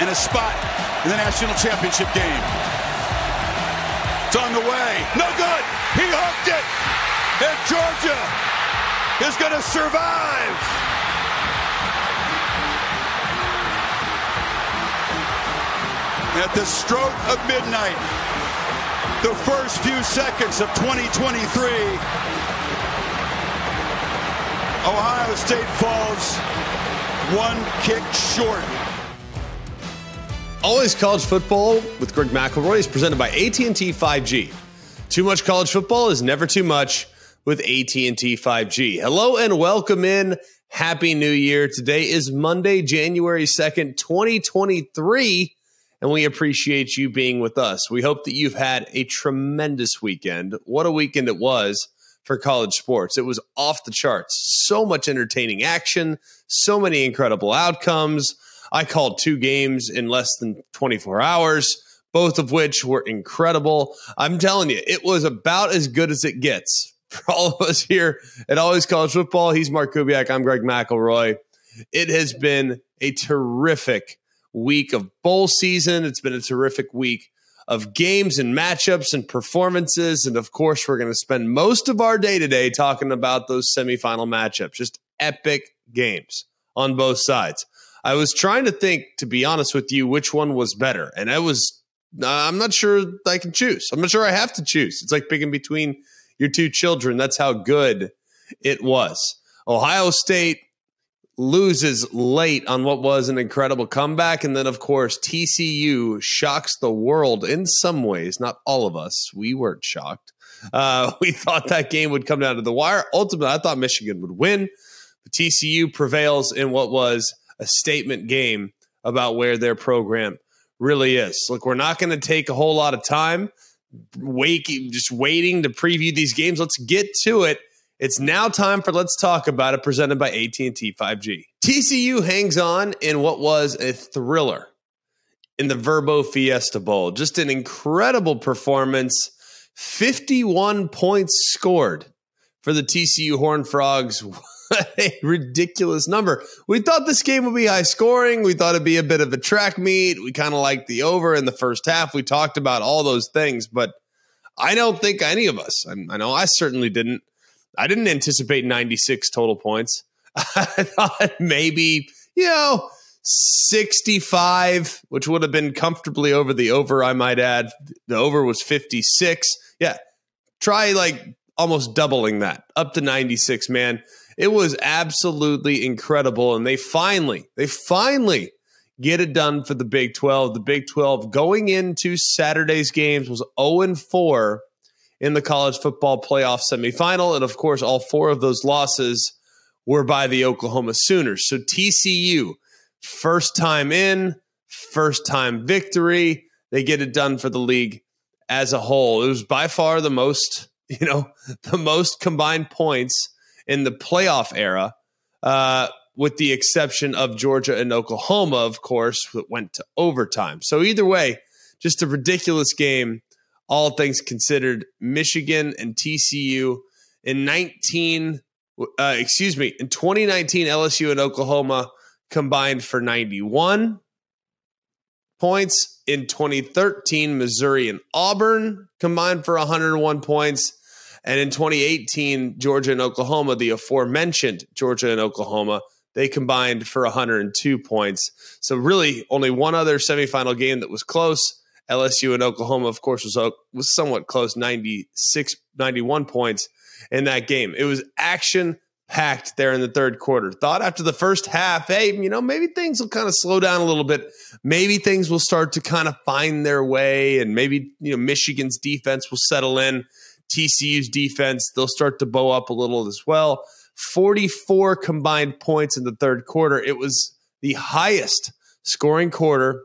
and a spot in the national championship game. It's on the way. No good. He hooked it. And Georgia is going to survive. At the stroke of midnight, the first few seconds of 2023, Ohio State falls one kick short. Always college football with Greg McElroy is presented by AT&T 5G. Too much college football is never too much with AT&T 5G. Hello and welcome in. Happy New Year. Today is Monday, January 2nd, 2023, and we appreciate you being with us. We hope that you've had a tremendous weekend. What a weekend it was for college sports. It was off the charts. So much entertaining action, so many incredible outcomes. I called two games in less than 24 hours, both of which were incredible. I'm telling you, it was about as good as it gets for all of us here at Always College Football. He's Mark Kubiak. I'm Greg McElroy. It has been a terrific week of bowl season. It's been a terrific week of games and matchups and performances. And of course, we're going to spend most of our day today talking about those semifinal matchups, just epic games on both sides. I was trying to think, to be honest with you, which one was better. And I was, I'm not sure I can choose. I'm not sure I have to choose. It's like picking between your two children. That's how good it was. Ohio State loses late on what was an incredible comeback. And then, of course, TCU shocks the world in some ways, not all of us. We weren't shocked. Uh, we thought that game would come down to the wire. Ultimately, I thought Michigan would win. But TCU prevails in what was a statement game about where their program really is. Look, we're not going to take a whole lot of time waking just waiting to preview these games. Let's get to it. It's now time for Let's Talk About It, presented by AT&T 5G. TCU hangs on in what was a thriller in the Vrbo Fiesta Bowl. Just an incredible performance. 51 points scored for the TCU Horned Frogs. a ridiculous number. We thought this game would be high scoring. We thought it'd be a bit of a track meet. We kind of liked the over in the first half. We talked about all those things, but I don't think any of us, I know I certainly didn't, I didn't anticipate 96 total points. I thought maybe, you know, 65, which would have been comfortably over the over, I might add. The over was 56. Yeah. Try like almost doubling that up to 96, man. It was absolutely incredible. And they finally, they finally get it done for the Big 12. The Big 12 going into Saturday's games was 0 4 in the college football playoff semifinal. And of course, all four of those losses were by the Oklahoma Sooners. So TCU, first time in, first time victory. They get it done for the league as a whole. It was by far the most, you know, the most combined points in the playoff era, uh, with the exception of Georgia and Oklahoma, of course, that went to overtime. So either way, just a ridiculous game all things considered, Michigan and TCU in 19, uh, excuse me, in 2019, LSU and Oklahoma combined for 91 points. In 2013, Missouri and Auburn combined for 101 points. And in 2018, Georgia and Oklahoma, the aforementioned Georgia and Oklahoma, they combined for 102 points. So, really, only one other semifinal game that was close LSU and Oklahoma, of course, was was somewhat close, 96, 91 points in that game. It was action packed there in the third quarter. Thought after the first half, hey, you know, maybe things will kind of slow down a little bit. Maybe things will start to kind of find their way, and maybe you know Michigan's defense will settle in. TCU's defense, they'll start to bow up a little as well. 44 combined points in the third quarter. It was the highest scoring quarter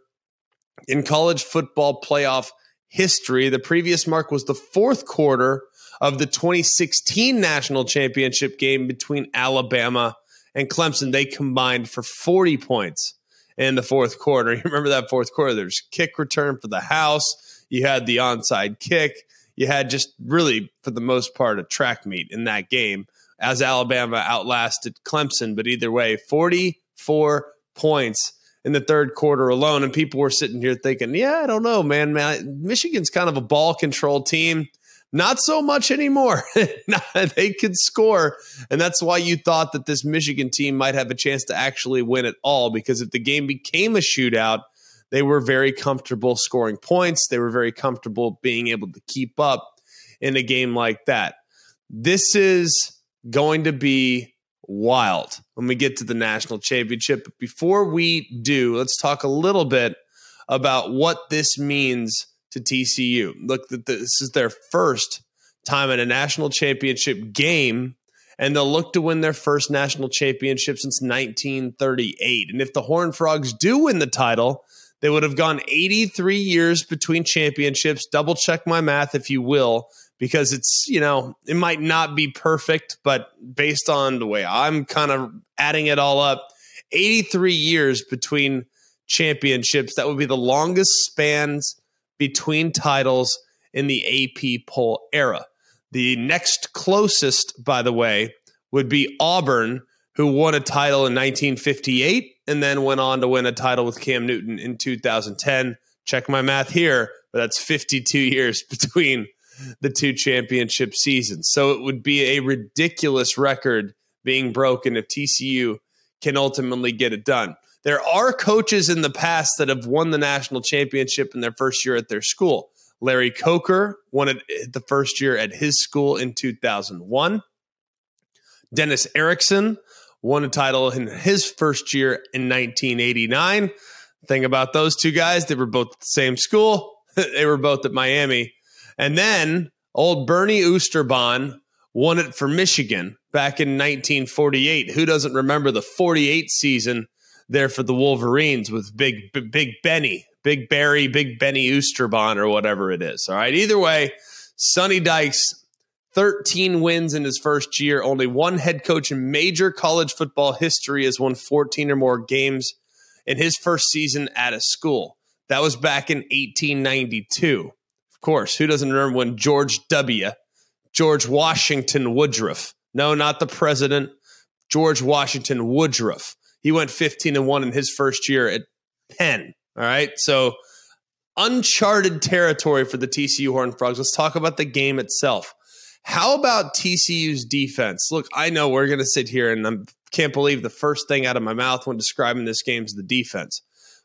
in college football playoff history. The previous mark was the fourth quarter of the 2016 national championship game between Alabama and Clemson. They combined for 40 points in the fourth quarter. You remember that fourth quarter? There's kick return for the house. You had the onside kick. You had just really, for the most part, a track meet in that game as Alabama outlasted Clemson. But either way, 44 points in the third quarter alone. And people were sitting here thinking, yeah, I don't know, man. man Michigan's kind of a ball control team. Not so much anymore. they could score. And that's why you thought that this Michigan team might have a chance to actually win it all. Because if the game became a shootout, they were very comfortable scoring points. They were very comfortable being able to keep up in a game like that. This is going to be wild when we get to the national championship. But before we do, let's talk a little bit about what this means to TCU. Look, this is their first time in a national championship game, and they'll look to win their first national championship since 1938. And if the Horned Frogs do win the title, they would have gone 83 years between championships. Double check my math if you will because it's, you know, it might not be perfect, but based on the way I'm kind of adding it all up, 83 years between championships. That would be the longest spans between titles in the AP poll era. The next closest, by the way, would be Auburn, who won a title in 1958 and then went on to win a title with Cam Newton in 2010. Check my math here, but that's 52 years between the two championship seasons. So it would be a ridiculous record being broken if TCU can ultimately get it done. There are coaches in the past that have won the national championship in their first year at their school. Larry Coker won it the first year at his school in 2001. Dennis Erickson won a title in his first year in 1989. Thing about those two guys, they were both at the same school. they were both at Miami. And then old Bernie Oosterbaan won it for Michigan back in 1948. Who doesn't remember the 48 season there for the Wolverines with Big Big Benny, Big Barry, Big Benny Oosterbaan or whatever it is. All right. Either way, Sonny Dykes 13 wins in his first year. Only one head coach in major college football history has won 14 or more games in his first season at a school. That was back in 1892 Of course, who doesn't remember when George W., George Washington Woodruff, no, not the president, George Washington Woodruff. He went 15 and 1 in his first year at Penn. All right. So uncharted territory for the TCU Horned Frogs. Let's talk about the game itself. How about TCU's defense? Look, I know we're going to sit here and I can't believe the first thing out of my mouth when describing this game is the defense.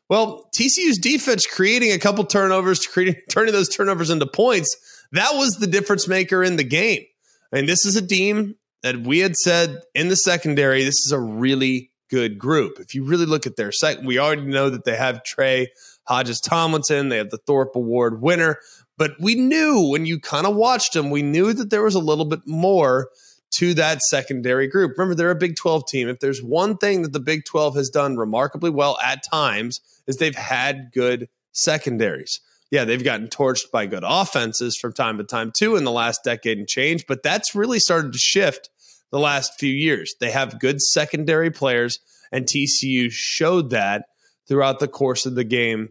Well, TCU's defense creating a couple turnovers, creating, turning those turnovers into points, that was the difference maker in the game. And this is a team that we had said in the secondary, this is a really good group. If you really look at their site, we already know that they have Trey Hodges Tomlinson, they have the Thorpe Award winner, but we knew when you kind of watched them, we knew that there was a little bit more to that secondary group. Remember, they're a Big 12 team. If there's one thing that the Big 12 has done remarkably well at times, is they've had good secondaries. Yeah, they've gotten torched by good offenses from time to time too in the last decade and change, but that's really started to shift the last few years. They have good secondary players, and TCU showed that throughout the course of the game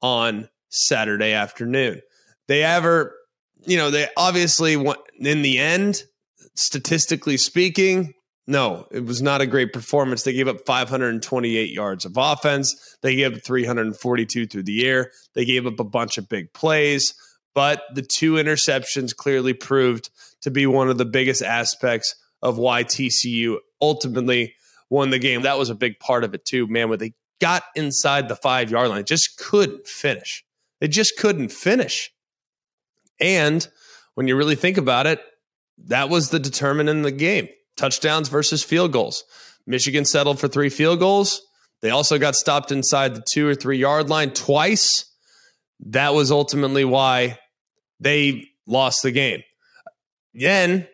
on Saturday afternoon. They ever, you know, they obviously in the end, statistically speaking, no, it was not a great performance. They gave up 528 yards of offense. They gave up 342 through the air. They gave up a bunch of big plays, but the two interceptions clearly proved to be one of the biggest aspects of why TCU ultimately won the game. That was a big part of it too, man. When they got inside the five yard line, just couldn't finish. They just couldn't finish. And when you really think about it, that was the determinant in the game touchdowns versus field goals. Michigan settled for three field goals. They also got stopped inside the two or three yard line twice. That was ultimately why they lost the game. Then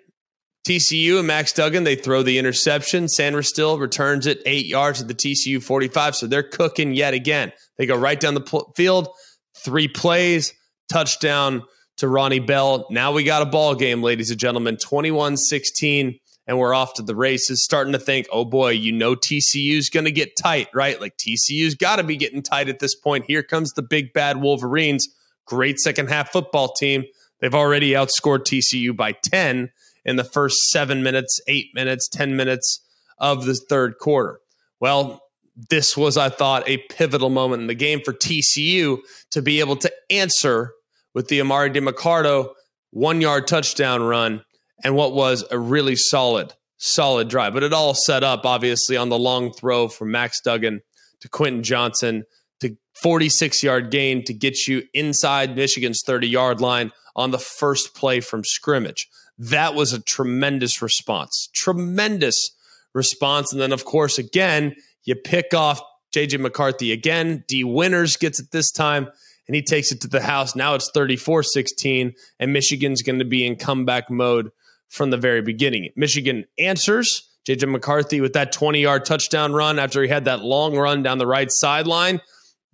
TCU and Max Duggan, they throw the interception. Sainristil returns it eight yards at the TCU 45. So they're cooking yet again. They go right down the pl- field, three plays, touchdown to Ronnie Bell. Now we got a ball game, ladies and gentlemen, 21 16 and we're off to the races, starting to think, oh boy, you know TCU's going to get tight, right? Like TCU's got to be getting tight at this point. Here comes the big bad Wolverines. Great second half football team. They've already outscored TCU by 10 in the first seven minutes, eight minutes, 10 minutes of the third quarter. Well, this was, I thought, a pivotal moment in the game for TCU to be able to answer with the Emari Demercado one yard touchdown run and what was a really solid, solid drive. But it all set up, obviously, on the long throw from Max Duggan to Quentin Johnston to 46 yard gain to get you inside Michigan's 30 yard line on the first play from scrimmage. That was a tremendous response. Tremendous response. And then, of course, again, you pick off JJ McCarthy again. Dee Winters gets it this time and he takes it to the house. Now it's 34 16, and Michigan's going to be in comeback mode from the very beginning. Michigan answers. JJ McCarthy with that 20 yard touchdown run after he had that long run down the right sideline.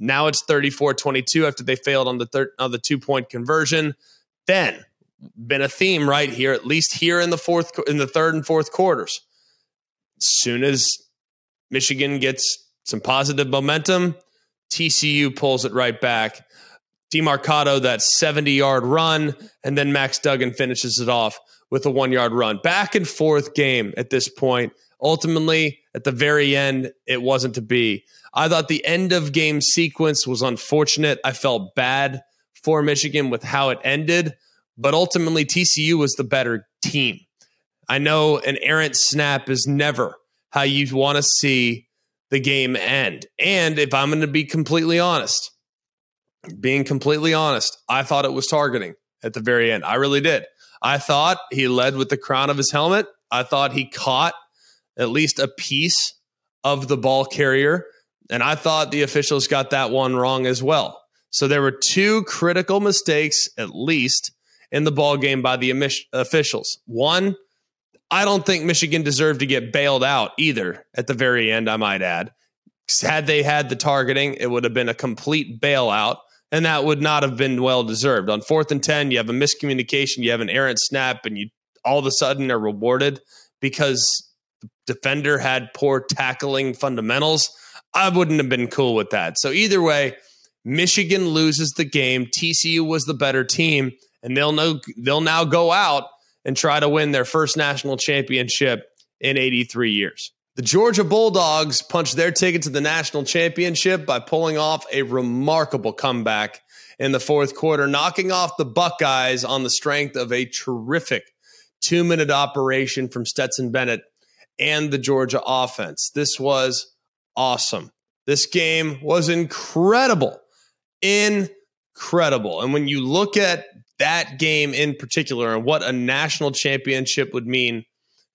Now it's 34 22 after they failed on the, third, on the two point conversion. Then, been a theme right here, at least here in the fourth, in the third and fourth quarters. As soon as Michigan gets some positive momentum, TCU pulls it right back. Demercado that 70 yard run, and then Max Duggan finishes it off with a one yard run. Back and forth game at this point. Ultimately, at the very end, it wasn't to be. I thought the end of game sequence was unfortunate. I felt bad for Michigan with how it ended, but ultimately, TCU was the better team. I know an errant snap is never how you want to see the game end. And if I'm going to be completely honest, being completely honest, I thought it was targeting at the very end. I really did. I thought he led with the crown of his helmet. I thought he caught at least a piece of the ball carrier. And I thought the officials got that one wrong as well. So there were two critical mistakes, at least, in the ball game by the officials. One, I don't think Michigan deserved to get bailed out either at the very end, I might add. Had they had the targeting, it would have been a complete bailout and that would not have been well deserved. On fourth and 10, you have a miscommunication, you have an errant snap, and you all of a sudden are rewarded because the defender had poor tackling fundamentals. I wouldn't have been cool with that. So, either way, Michigan loses the game. TCU was the better team, and they'll know they'll now go out and try to win their first national championship in 83 years. The Georgia Bulldogs punched their ticket to the national championship by pulling off a remarkable comeback in the fourth quarter, knocking off the Buckeyes on the strength of a terrific two minute operation from Stetson Bennett and the Georgia offense. This was awesome. This game was incredible. Incredible. And when you look at that game in particular and what a national championship would mean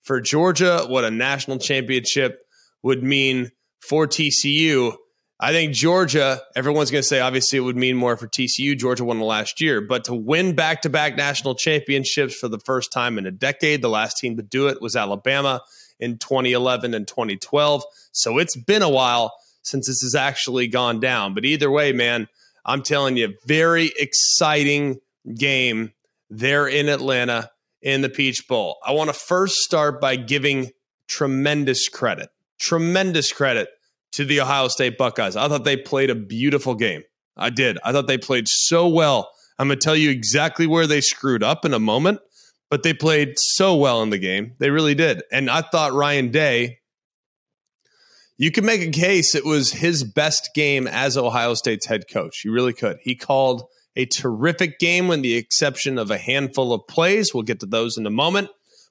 for Georgia, what a national championship would mean for TCU. I think Georgia, everyone's going to say obviously it would mean more for TCU. Georgia won the last year, but to win back to back national championships for the first time in a decade, the last team to do it was Alabama in 2011 and 2012. So it's been a while since this has actually gone down. But either way, man, I'm telling you, very exciting game there in Atlanta in the Peach Bowl. I want to first start by giving tremendous credit, tremendous credit to the Ohio State Buckeyes. I thought they played a beautiful game. I did. I thought they played so well. I'm going to tell you exactly where they screwed up in a moment, but they played so well in the game. They really did. And I thought Ryan Day, you could make a case it was his best game as Ohio State's head coach. You really could. He called a terrific game, with the exception of a handful of plays. We'll get to those in a moment.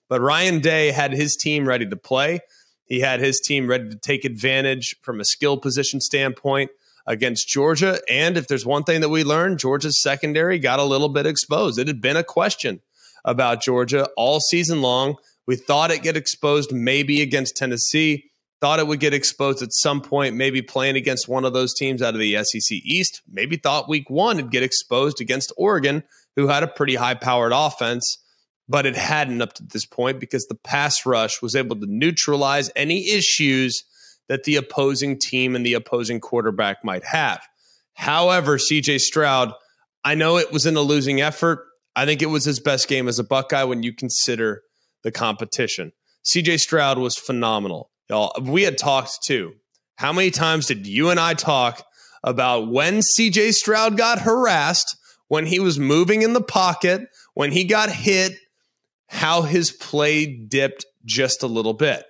But Ryan Day had his team ready to play. He had his team ready to take advantage from a skill position standpoint against Georgia. And if there's one thing that we learned, Georgia's secondary got a little bit exposed. It had been a question about Georgia all season long. We thought it get exposed maybe against Tennessee. Thought it would get exposed at some point, maybe playing against one of those teams out of the SEC East. Maybe thought week one would get exposed against Oregon, who had a pretty high powered offense, but it hadn't up to this point because the pass rush was able to neutralize any issues that the opposing team and the opposing quarterback might have. However, CJ Stroud, I know it was in a losing effort. I think it was his best game as a Buckeye when you consider the competition. CJ Stroud was phenomenal. Y'all, we had talked too. How many times did you and I talk about when CJ Stroud got harassed, when he was moving in the pocket, when he got hit, how his play dipped just a little bit?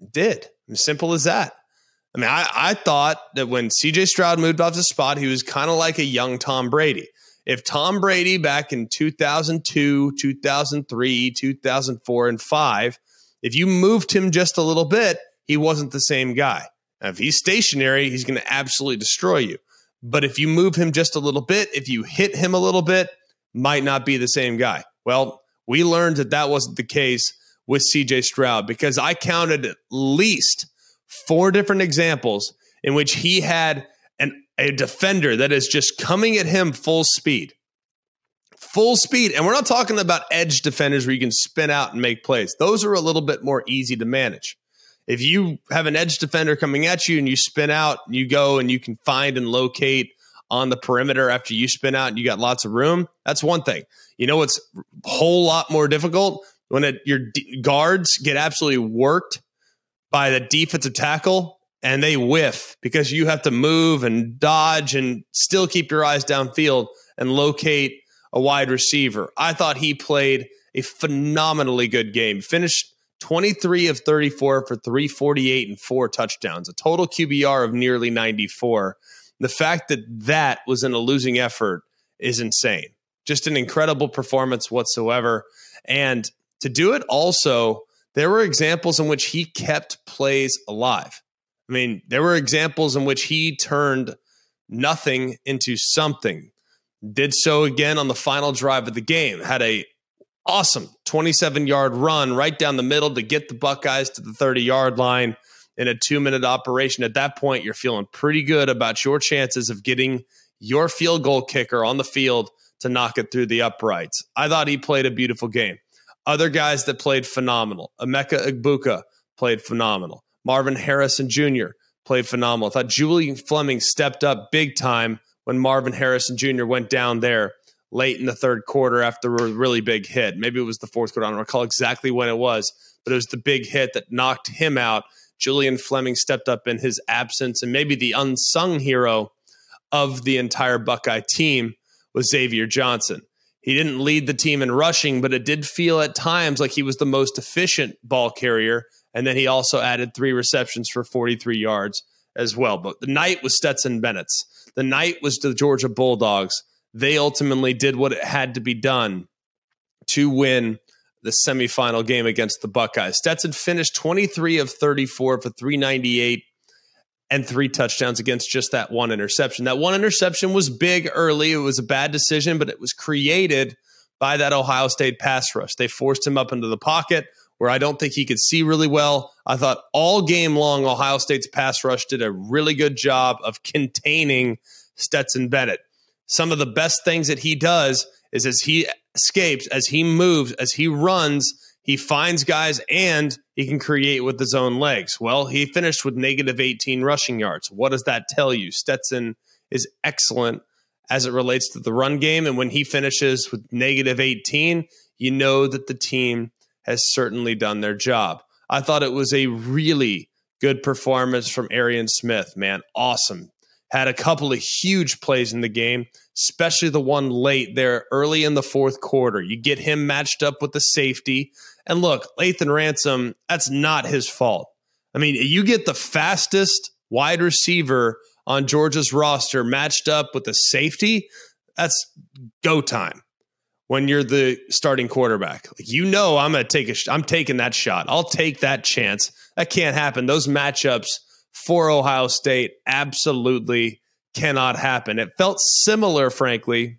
It did. Simple as that. I mean, I, I thought that when CJ Stroud moved off the spot, he was kind of like a young Tom Brady. If Tom Brady back in 2002, 2003, 2004, and 5, if you moved him just a little bit, he wasn't the same guy. Now, if he's stationary, he's going to absolutely destroy you. But if you move him just a little bit, if you hit him a little bit, might not be the same guy. Well, we learned that that wasn't the case with CJ Stroud because I counted at least four different examples in which he had an, a defender that is just coming at him full speed. Full speed. And we're not talking about edge defenders where you can spin out and make plays. Those are a little bit more easy to manage. If you have an edge defender coming at you and you spin out, you go and you can find and locate on the perimeter after you spin out and you got lots of room, that's one thing. You know what's a whole lot more difficult? When it, your d- guards get absolutely worked by the defensive tackle and they whiff because you have to move and dodge and still keep your eyes downfield and locate a wide receiver. I thought he played a phenomenally good game. Finished 23 of 34 for 348 and four touchdowns, a total QBR of nearly 94. The fact that that was in a losing effort is insane. Just an incredible performance whatsoever. And to do it also there were examples in which he kept plays alive. I mean, there were examples in which he turned nothing into something. Did so again on the final drive of the game. Had a awesome 27 yard run right down the middle to get the Buckeyes to the 30 yard line in a two minute operation. At that point, you're feeling pretty good about your chances of getting your field goal kicker on the field to knock it through the uprights. I thought he played a beautiful game. Other guys that played phenomenal. Emeka Egbuka played phenomenal. Marvin Harrison Jr. played phenomenal. I thought Julian Fleming stepped up big time when Marvin Harrison Jr. went down there late in the third quarter after a really big hit. Maybe it was the fourth quarter. I don't recall exactly when it was, but it was the big hit that knocked him out. Julian Fleming stepped up in his absence, and maybe the unsung hero of the entire Buckeye team was Xavier Johnson. He didn't lead the team in rushing, but it did feel at times like he was the most efficient ball carrier. And then he also added three receptions for 43 yards as well. But the night was Stetson Bennett's. The night was the Georgia Bulldogs. They ultimately did what it had to be done to win the semifinal game against the Buckeyes. Stetson finished 23 of 34 for 398 and three touchdowns against just that one interception. That one interception was big early. It was a bad decision, but it was created by that Ohio State pass rush. They forced him up into the pocket where I don't think he could see really well. I thought all game long, Ohio State's pass rush did a really good job of containing Stetson Bennett. Some of the best things that he does is as he escapes, as he moves, as he runs, he finds guys and he can create with his own legs. Well, he finished with negative 18 rushing yards. What does that tell you? Stetson is excellent as it relates to the run game. And when he finishes with negative 18, you know that the team has certainly done their job. I thought it was a really good performance from Arian Smith, man. Awesome. Had a couple of huge plays in the game especially the one late there early in the fourth quarter. You get him matched up with the safety. And look, Lathan Ransom, that's not his fault. I mean, you get the fastest wide receiver on Georgia's roster matched up with the safety, that's go time when you're the starting quarterback. Like you know I'm going to take a sh- I'm taking that shot. I'll take that chance. That can't happen. Those matchups for Ohio State absolutely cannot happen. It felt similar, frankly,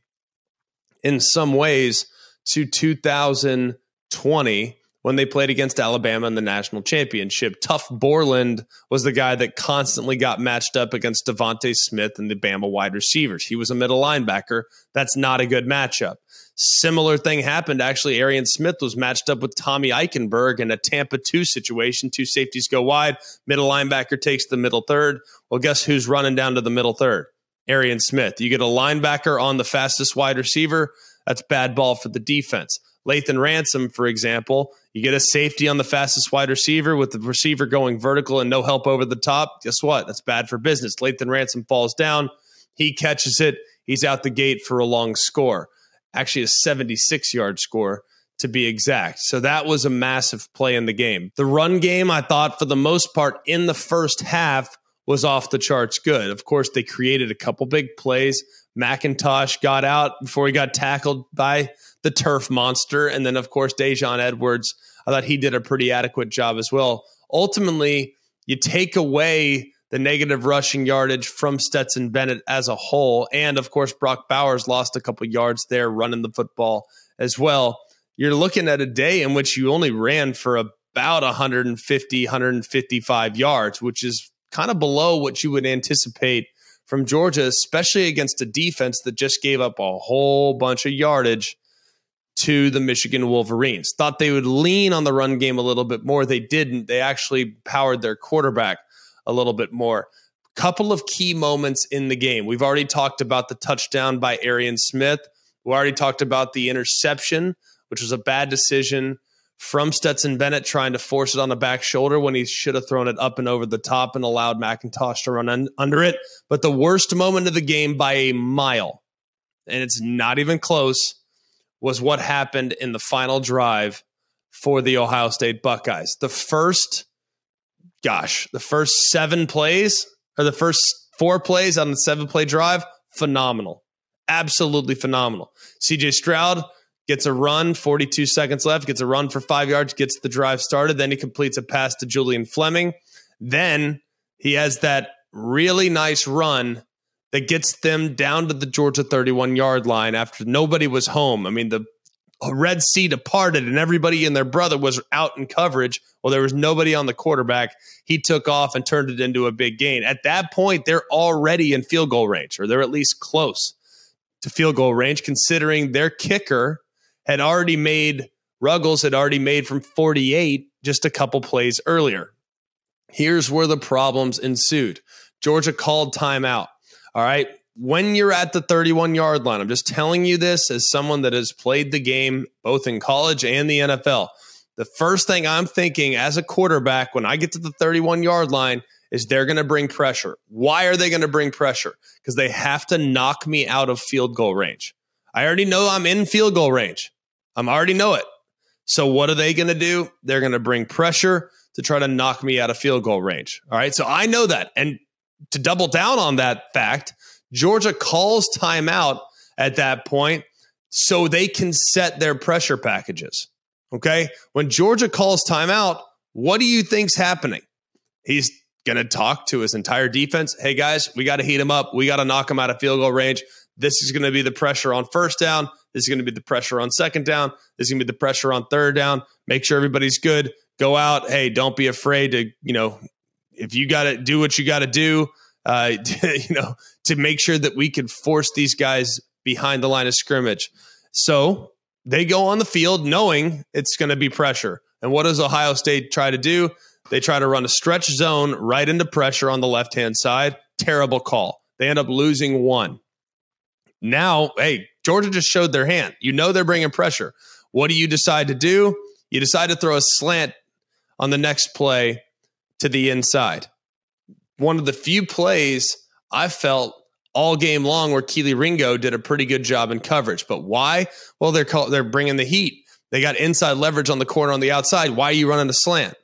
in some ways to 2020 when they played against Alabama in the national championship. Tuf Borland was the guy that constantly got matched up against DeVonta Smith and the Bama wide receivers. He was a middle linebacker. That's not a good matchup. Similar thing happened. Actually, Arian Smith was matched up with Tommy Eichenberg in a Tampa 2 situation. Two safeties go wide. Middle linebacker takes the middle third. Well, guess who's running down to the middle third? Arian Smith. You get a linebacker on the fastest wide receiver. That's bad ball for the defense. Lathan Ransom, for example, you get a safety on the fastest wide receiver with the receiver going vertical and no help over the top. Guess what? That's bad for business. Lathan Ransom falls down. He catches it. He's out the gate for a long score actually a 76 yard score to be exact. So that was a massive play in the game. The run game, I thought, for the most part, in the first half, was off the charts good. Of course, they created a couple big plays. McIntosh got out before he got tackled by the turf monster. And then, of course, Daijun Edwards, I thought he did a pretty adequate job as well. Ultimately, you take away the negative rushing yardage from Stetson Bennett as a whole. And of course, Brock Bowers lost a couple yards there running the football as well. You're looking at a day in which you only ran for about 150, 155 yards, which is kind of below what you would anticipate from Georgia, especially against a defense that just gave up a whole bunch of yardage to the Michigan Wolverines. Thought they would lean on the run game a little bit more. They didn't. They actually powered their quarterback a little bit more. Couple of key moments in the game. We've already talked about the touchdown by Arian Smith. We already talked about the interception, which was a bad decision from Stetson Bennett trying to force it on the back shoulder when he should have thrown it up and over the top and allowed McIntosh to run un- under it. But the worst moment of the game by a mile, and it's not even close, was what happened in the final drive for the Ohio State Buckeyes. The first, gosh, the first seven plays or the first four plays on the seven play drive, phenomenal. Absolutely phenomenal. CJ Stroud gets a run, 42 seconds left, gets a run for five yards, gets the drive started. Then he completes a pass to Julian Fleming. Then he has that really nice run that gets them down to the Georgia 31 yard line after nobody was home. I mean, the Red Sea departed and everybody and their brother was out in coverage. Well, there was nobody on the quarterback. He took off and turned it into a big gain. At that point, they're already in field goal range, or they're at least close to field goal range, considering their kicker had already made Ruggles had already made from 48 just a couple plays earlier. Here's where the problems ensued. Georgia called timeout. All right. When you're at the 31 yard line, I'm just telling you this as someone that has played the game both in college and the NFL. The first thing I'm thinking as a quarterback when I get to the 31 yard line is they're going to bring pressure. Why are they going to bring pressure? Because they have to knock me out of field goal range. I already know I'm in field goal range. I am already know it. So what are they going to do? They're going to bring pressure to try to knock me out of field goal range. All right. So I know that. And to double down on that fact, Georgia calls timeout at that point so they can set their pressure packages. Okay. When Georgia calls timeout, what do you think's happening? He's going to talk to his entire defense. Hey, guys, we got to heat him up. We got to knock him out of field goal range. This is going to be the pressure on first down. This is going to be the pressure on second down. This is going to be the pressure on third down. Make sure everybody's good. Go out. Hey, don't be afraid to, you know, if you got to do what you got to do, uh, you know, to make sure that we can force these guys behind the line of scrimmage. So they go on the field knowing it's going to be pressure. And what does Ohio State try to do? They try to run a stretch zone right into pressure on the left hand side. Terrible call. They end up losing one. Now, hey, Georgia just showed their hand. You know they're bringing pressure. What do you decide to do? You decide to throw a slant on the next play to the inside. One of the few plays I felt all game long where Kelee Ringo did a pretty good job in coverage. But why? Well, they're call, they're bringing the heat. They got inside leverage on the corner on the outside. Why are you running a slant?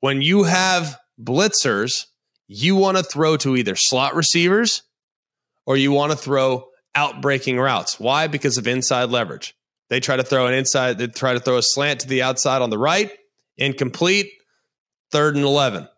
When you have blitzers, you want to throw to either slot receivers or you want to throw out breaking routes. Why? Because of inside leverage. They try to throw an inside, they try to throw a slant to the outside on the right, incomplete, third and 11.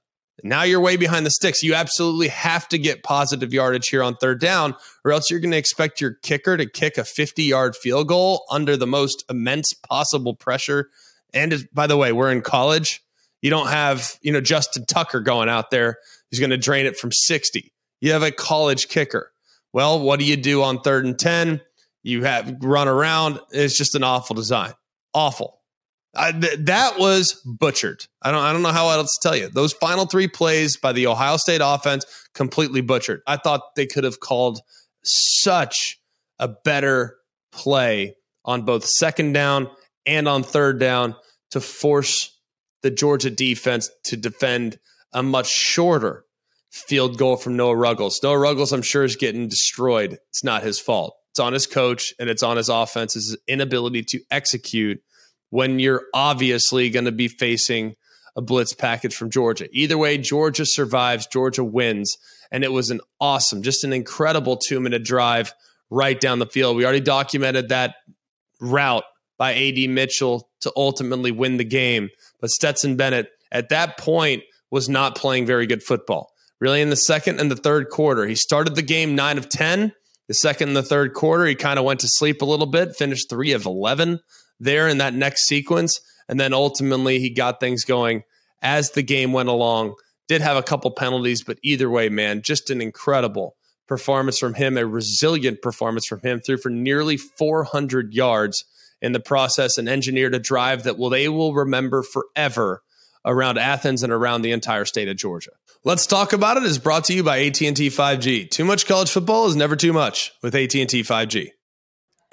Now you're way behind the sticks. You absolutely have to get positive yardage here on third down, or else you're going to expect your kicker to kick a 50 yard field goal under the most immense possible pressure. And by the way, we're in college. You don't have, you know, Justin Tucker going out there who's going to drain it from 60. You have a college kicker. Well, what do you do on third and 10? You have run around. It's just an awful design. Awful. I, th- that was butchered. I don't. I don't know how else to tell you. Those final three plays by the Ohio State offense completely butchered. I thought they could have called such a better play on both second down and on third down to force the Georgia defense to defend a much shorter field goal from Noah Ruggles. Noah Ruggles, I'm sure, is getting destroyed. It's not his fault. It's on his coach and it's on his offense's inability to execute when you're obviously going to be facing a blitz package from Georgia. Either way, Georgia survives, Georgia wins. And it was an awesome, just an incredible two minute drive right down the field. We already documented that route by AD Mitchell to ultimately win the game. But Stetson Bennett at that point was not playing very good football. Really, in the second and the third quarter, he started the game nine of 10. The second and the third quarter, he kind of went to sleep a little bit, finished three of 11 there in that next sequence. And then ultimately, he got things going as the game went along. Did have a couple penalties, but either way, man, just an incredible performance from him, a resilient performance from him, threw for nearly 400 yards in the process and engineered a drive that will they will remember forever around Athens and around the entire state of Georgia. Let's talk about it is brought to you by AT&T 5G. Too much college football is never too much with AT&T 5G.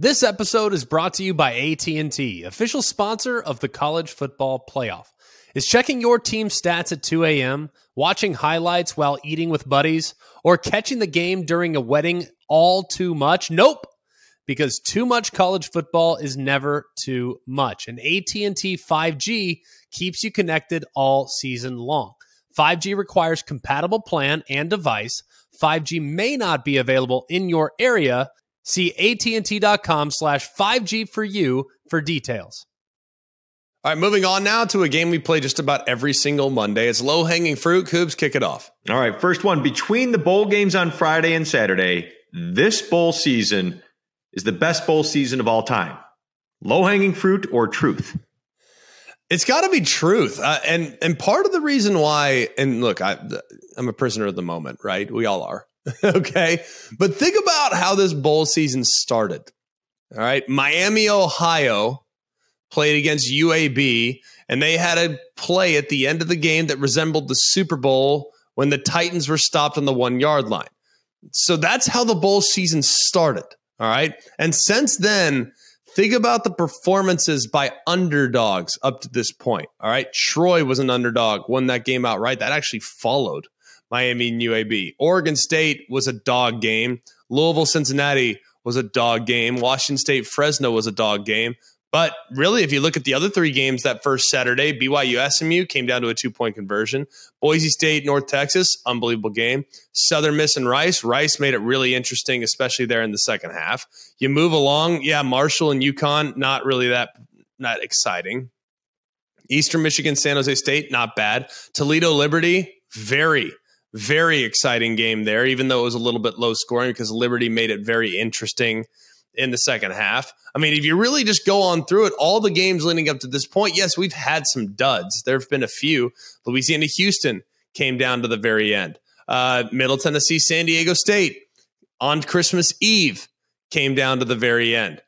This episode is brought to you by AT&T, official sponsor of the College Football Playoff. Is checking your team stats at 2 a.m., watching highlights while eating with buddies, or catching the game during a wedding all too much? Nope because too much college football is never too much. And AT&T 5G keeps you connected all season long. 5G requires compatible plan and device. 5G may not be available in your area. See AT&T.com slash 5G for you for details. All right, moving on now to a game we play just about every single Monday. It's low hanging fruit. Coobs, kick it off. All right, first one between the bowl games on Friday and Saturday. This bowl season is the best bowl season of all time? Low hanging fruit or truth? It's got to be truth, uh, and and part of the reason why, and look, I, I'm a prisoner of the moment, right? We all are, okay. But think about how this bowl season started. All right, Miami, Ohio, played against UAB, and they had a play at the end of the game that resembled the Super Bowl when the Titans were stopped on the one yard line. So that's how the bowl season started. All right. And since then, think about the performances by underdogs up to this point. All right. Troy was an underdog, won that game outright. That actually followed Miami and UAB. Oregon State was a dog game. Louisville, Cincinnati was a dog game. Washington State, Fresno was a dog game. But really, if you look at the other three games that first Saturday, BYU SMU came down to a two point conversion. Boise State, North Texas, unbelievable game. Southern Miss and Rice. Rice made it really interesting, especially there in the second half. You move along, yeah, Marshall and UConn, not really that not exciting. Eastern Michigan, San Jose State, not bad. Toledo Liberty, very, very exciting game there, even though it was a little bit low scoring because Liberty made it very interesting in the second half. I mean, if you really just go on through it, all the games leading up to this point, yes, we've had some duds. There have been a few. Louisiana Houston came down to the very end. Uh, Middle Tennessee, San Diego State on Christmas Eve came down to the very end.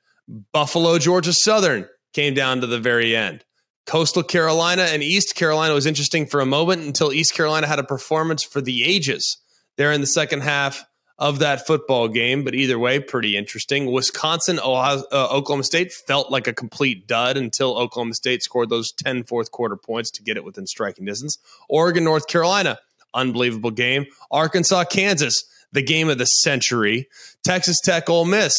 Buffalo, Georgia Southern came down to the very end. Coastal Carolina and East Carolina was interesting for a moment until East Carolina had a performance for the ages there in the second half of that football game. But either way, pretty interesting. Wisconsin, Ohio, uh, Oklahoma State felt like a complete dud until Oklahoma State scored those 10 fourth quarter points to get it within striking distance. Oregon, North Carolina, unbelievable game. Arkansas, Kansas, the game of the century. Texas Tech, Ole Miss,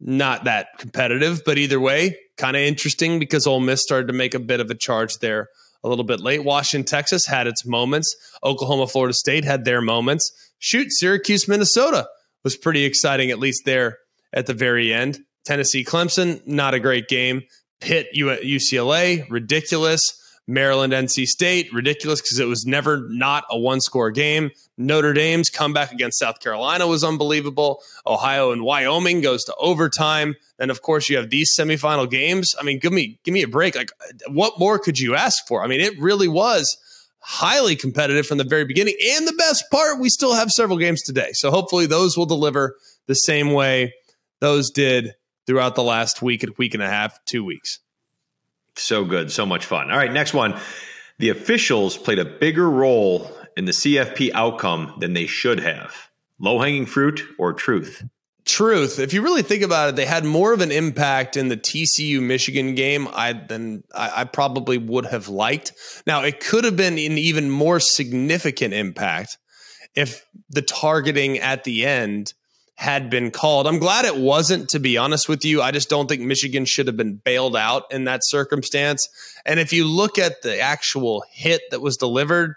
not that competitive, but either way, kind of interesting because Ole Miss started to make a bit of a charge there a little bit late. Washington, Texas had its moments. Oklahoma, Florida State had their moments shoot, Syracuse, Minnesota was pretty exciting, at least there at the very end. Tennessee, Clemson, not a great game. Pitt, UCLA, ridiculous. Maryland, NC State, ridiculous because it was never not a one score game. Notre Dame's comeback against South Carolina was unbelievable. Ohio and Wyoming goes to overtime. And of course, you have these semifinal games. I mean, give me give me a break. Like, what more could you ask for? I mean, it really was highly competitive from the very beginning. And the best part, we still have several games today. So hopefully those will deliver the same way those did throughout the last week, week and a half, two weeks. So good. So much fun. All right, next one. The officials played a bigger role in the CFP outcome than they should have? Low hanging fruit or truth? Truth. If you really think about it, they had more of an impact in the TCU Michigan game I, than I, I probably would have liked. Now, it could have been an even more significant impact if the targeting at the end had been called. I'm glad it wasn't, to be honest with you. I just don't think Michigan should have been bailed out in that circumstance. And if you look at the actual hit that was delivered,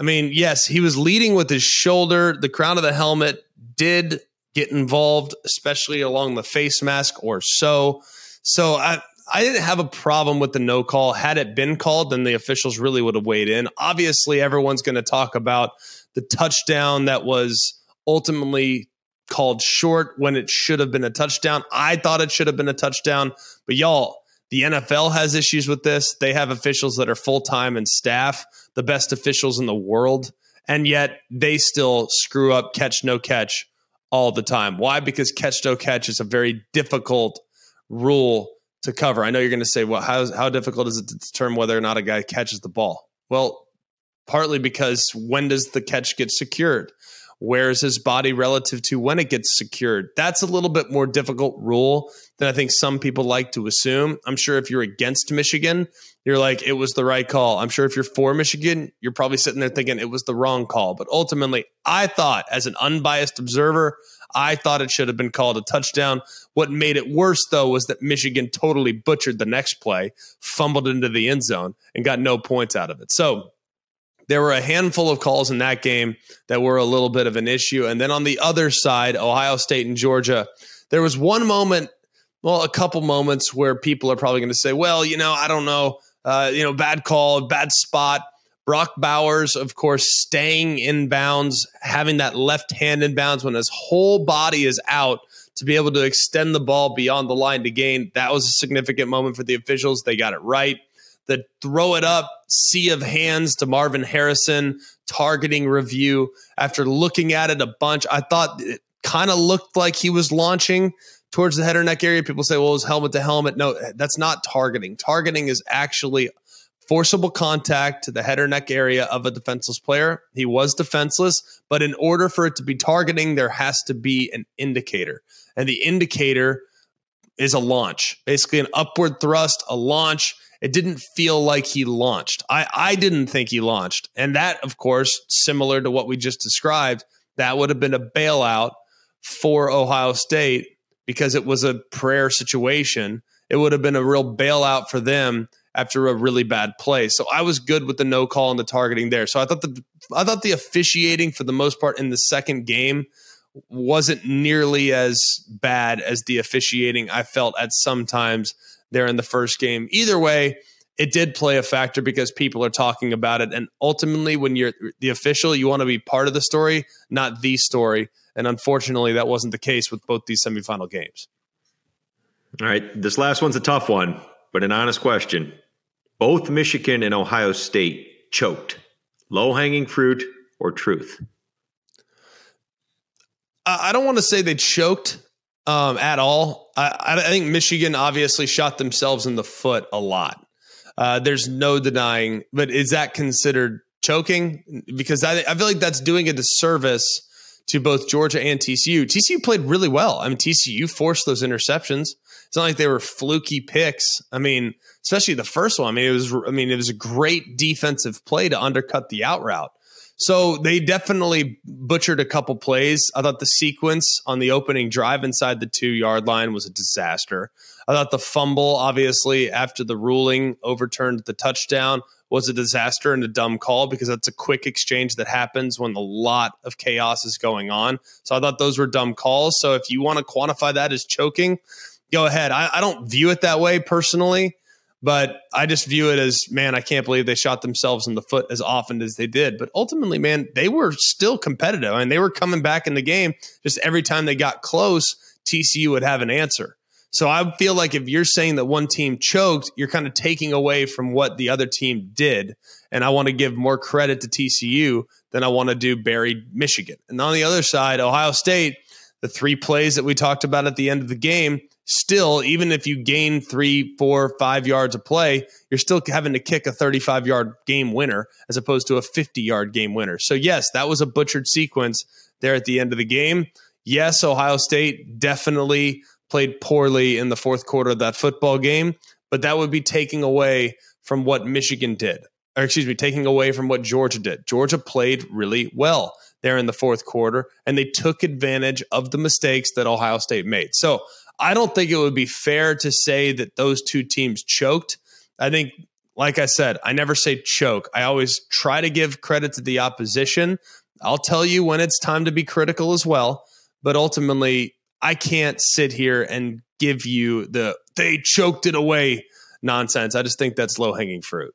I mean, yes, he was leading with his shoulder. The crown of the helmet did get involved, especially along the face mask or so. So I, I didn't have a problem with the no call. Had it been called, then the officials really would have weighed in. Obviously, everyone's going to talk about the touchdown that was ultimately called short when it should have been a touchdown. I thought it should have been a touchdown, but y'all, the NFL has issues with this. They have officials that are full time and staff, the best officials in the world, and yet they still screw up catch no catch all the time. Why? Because catch no catch is a very difficult rule to cover. I know you're going to say, well, how, how difficult is it to determine whether or not a guy catches the ball? Well, partly because when does the catch get secured? Where is his body relative to when it gets secured? That's a little bit more difficult rule than I think some people like to assume. I'm sure if you're against Michigan, you're like, it was the right call. I'm sure if you're for Michigan, you're probably sitting there thinking it was the wrong call. But ultimately, I thought, as an unbiased observer, I thought it should have been called a touchdown. What made it worse, though, was that Michigan totally butchered the next play, fumbled into the end zone, and got no points out of it. So there were a handful of calls in that game that were a little bit of an issue. And then on the other side, Ohio State and Georgia, there was one moment, well, a couple moments where people are probably going to say, well, you know, I don't know, uh, you know, bad call, bad spot. Brock Bowers, of course, staying in bounds, having that left hand in bounds when his whole body is out to be able to extend the ball beyond the line to gain. That was a significant moment for the officials. They got it right the throw it up sea of hands to Marvin Harrison targeting review. After looking at it a bunch, I thought it kind of looked like he was launching towards the head or neck area. People say, well, it was helmet to helmet. No, that's not targeting. Targeting is actually forcible contact to the head or neck area of a defenseless player. He was defenseless, but in order for it to be targeting, there has to be an indicator. And the indicator is a launch, basically an upward thrust, a launch it didn't feel like he launched. I, I didn't think he launched. And that, of course, similar to what we just described, that would have been a bailout for Ohio State because it was a prayer situation. It would have been a real bailout for them after a really bad play. So I was good with the no call and the targeting there. So I thought the I thought the officiating for the most part in the second game wasn't nearly as bad as the officiating I felt at some times there in the first game. Either way, it did play a factor because people are talking about it. And ultimately, when you're the official, you want to be part of the story, not the story. And unfortunately, that wasn't the case with both these semifinal games. All right. This last one's a tough one, but an honest question. Both Michigan and Ohio State choked. Low hanging fruit or truth? I don't want to say they choked um, at all. I, I, think Michigan obviously shot themselves in the foot a lot. Uh, there's no denying, but is that considered choking? Because I, I feel like that's doing a disservice to both Georgia and TCU. TCU played really well. I mean, TCU forced those interceptions. It's not like they were fluky picks. I mean, especially the first one. I mean, it was. I mean, it was a great defensive play to undercut the out route. So they definitely butchered a couple plays. I thought the sequence on the opening drive inside the two yard line was a disaster. I thought the fumble, obviously, after the ruling overturned the touchdown, was a disaster and a dumb call because that's a quick exchange that happens when a lot of chaos is going on. So I thought those were dumb calls. So if you want to quantify that as choking, go ahead. I, I don't view it that way personally. But I just view it as, man, I can't believe they shot themselves in the foot as often as they did. But ultimately, man, they were still competitive. I mean, they were coming back in the game. Just every time they got close, TCU would have an answer. So I feel like if you're saying that one team choked, you're kind of taking away from what the other team did. And I want to give more credit to TCU than I want to do bury, Michigan. And on the other side, Ohio State, the three plays that we talked about at the end of the game, still, even if you gain three, four, five yards of play, you're still having to kick a 35 yard game winner as opposed to a 50 yard game winner. So, yes, that was a butchered sequence there at the end of the game. Yes, Ohio State definitely played poorly in the fourth quarter of that football game, but that would be taking away from what Michigan did, or excuse me, taking away from what Georgia did. Georgia played really well there in the fourth quarter, and they took advantage of the mistakes that Ohio State made. So, I don't think it would be fair to say that those two teams choked. I think, like I said, I never say choke. I always try to give credit to the opposition. I'll tell you when it's time to be critical as well. But ultimately, I can't sit here and give you the they choked it away nonsense. I just think that's low hanging fruit.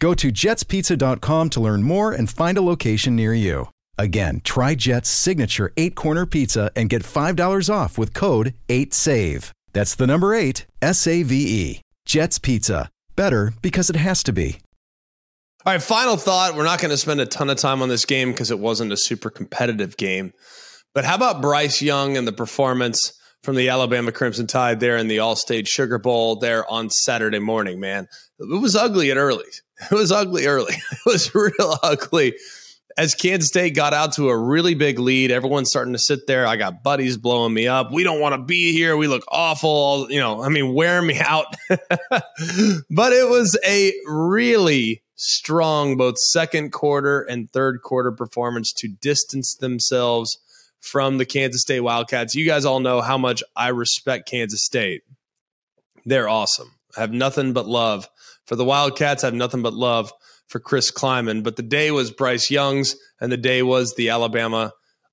Go to jetspizza.com to learn more and find a location near you. Again, try Jet's signature eight corner pizza and get $5 off with code 8SAVE. That's the number eight, S A V E. Jet's Pizza. Better because it has to be. All right, final thought. We're not going to spend a ton of time on this game because it wasn't a super competitive game. But how about Bryce Young and the performance from the Alabama Crimson Tide there in the Allstate Sugar Bowl there on Saturday morning, man? It was ugly at early. It was ugly early. It was real ugly. As Kansas State got out to a really big lead, everyone's starting to sit there. I got buddies blowing me up. We don't want to be here. We look awful. You know, I mean, wear me out. but it was a really strong both second quarter and third quarter performance to distance themselves from the Kansas State Wildcats. You guys all know how much I respect Kansas State. They're awesome. I have nothing but love for the Wildcats. I have nothing but love for Chris Klieman. But the day was Bryce Young's, and the day was the Alabama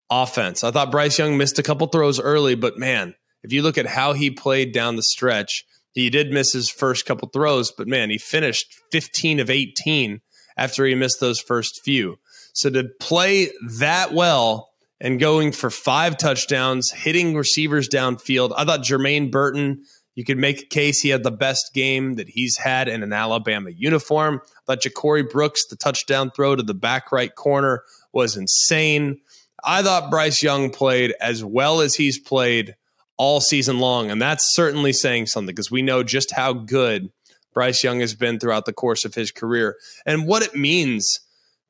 offense. I thought Bryce Young missed a couple throws early, but man, if you look at how he played down the stretch, he did miss his first couple throws, but man, he finished 15 of 18 after he missed those first few. So to play that well and going for five touchdowns, hitting receivers downfield, I thought Jermaine Burton you could make a case he had the best game that he's had in an Alabama uniform. But Ja'Corey Brooks, the touchdown throw to the back right corner was insane. I thought Bryce Young played as well as he's played all season long. And that's certainly saying something because we know just how good Bryce Young has been throughout the course of his career and what it means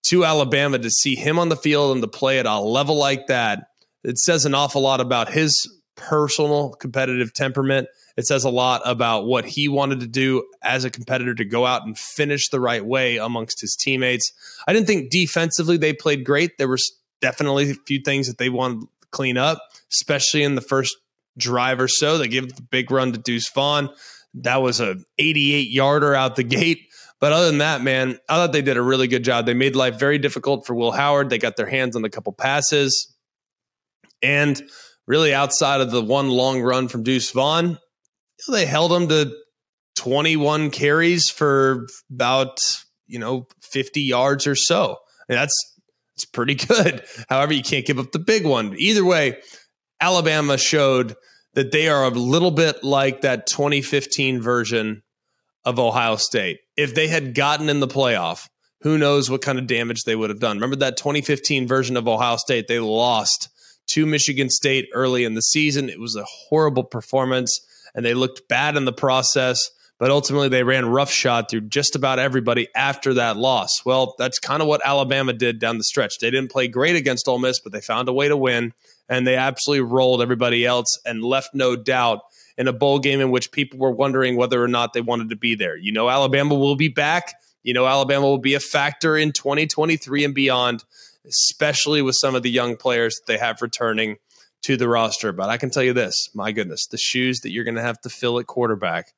to Alabama to see him on the field and to play at a level like that. It says an awful lot about his personal competitive temperament it says a lot about what he wanted to do as a competitor to go out and finish the right way amongst his teammates. I didn't think defensively they played great. There was definitely a few things that they wanted to clean up, especially in the first drive or so. They gave the big run to Deuce Vaughn. That was a 88 yarder out the gate. But other than that, man, I thought they did a really good job. They made life very difficult for Will Howard. They got their hands on a couple passes. And really, outside of the one long run from Deuce Vaughn, they held him to 21 carries for about, you know, 50 yards or so. that's it's pretty good. However, you can't give up the big one. Either way, Alabama showed that they are a little bit like that 2015 version of Ohio State. If they had gotten in the playoff, who knows what kind of damage they would have done. Remember that 2015 version of Ohio State? They lost to Michigan State early in the season. It was a horrible performance and they looked bad in the process. But ultimately, they ran roughshod through just about everybody after that loss. Well, that's kind of what Alabama did down the stretch. They didn't play great against Ole Miss, but they found a way to win, and they absolutely rolled everybody else and left no doubt in a bowl game in which people were wondering whether or not they wanted to be there. You know, Alabama will be back you know Alabama will be a factor in 2023 and beyond, especially with some of the young players that they have returning to the roster. But I can tell you this my goodness, the shoes that you're going to have to fill at quarterback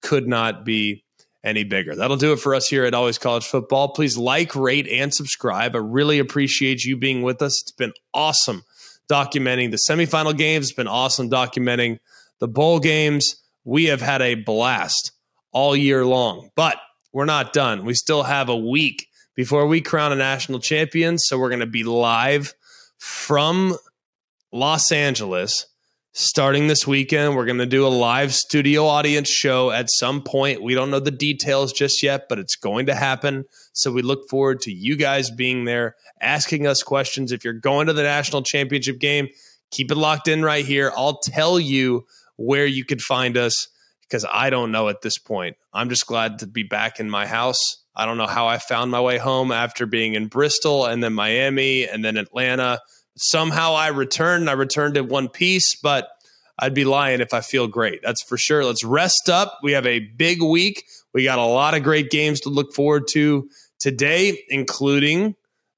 could not be any bigger. That'll do it for us here at Always College Football. Please like, rate, and subscribe. I really appreciate you being with us. It's been awesome documenting the semifinal games, it's been awesome documenting the bowl games. We have had a blast all year long, but we're not done. We still have a week before we crown a national champion. So we're going to be live from Los Angeles starting this weekend. We're going to do a live studio audience show at some point. We don't know the details just yet, but it's going to happen. So we look forward to you guys being there, asking us questions. If you're going to the national championship game, keep it locked in right here. I'll tell you where you could find us because I don't know at this point. I'm just glad to be back in my house. I don't know how I found my way home after being in Bristol and then Miami and then Atlanta somehow I returned. I returned in one piece, but I'd be lying if I feel great. That's for sure. Let's rest up. We have a big week. We got a lot of great games to look forward to today, including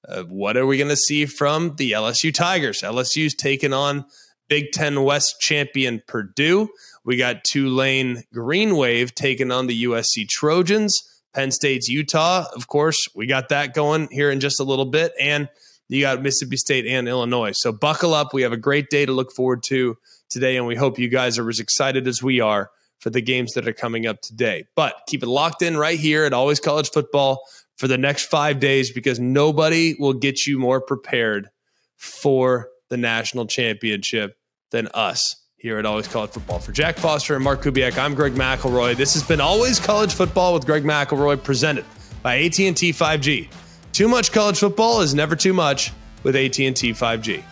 uh, what are we going to see from the LSU Tigers? LSU's taking on Big Ten West champion Purdue. We got Tulane Green Wave taking on the USC Trojans. Penn State's Utah, of course, we got that going here in just a little bit. And you got Mississippi State and Illinois. So buckle up. We have a great day to look forward to today, and we hope you guys are as excited as we are for the games that are coming up today. But keep it locked in right here at Always College Football for the next five days because nobody will get you more prepared for the national championship than us here at Always College Football. For Jack Foster and Mark Kubiak, I'm Greg McElroy. This has been Always College Football with Greg McElroy, presented by AT&T 5G. Too much college football is never too much with AT&T 5G.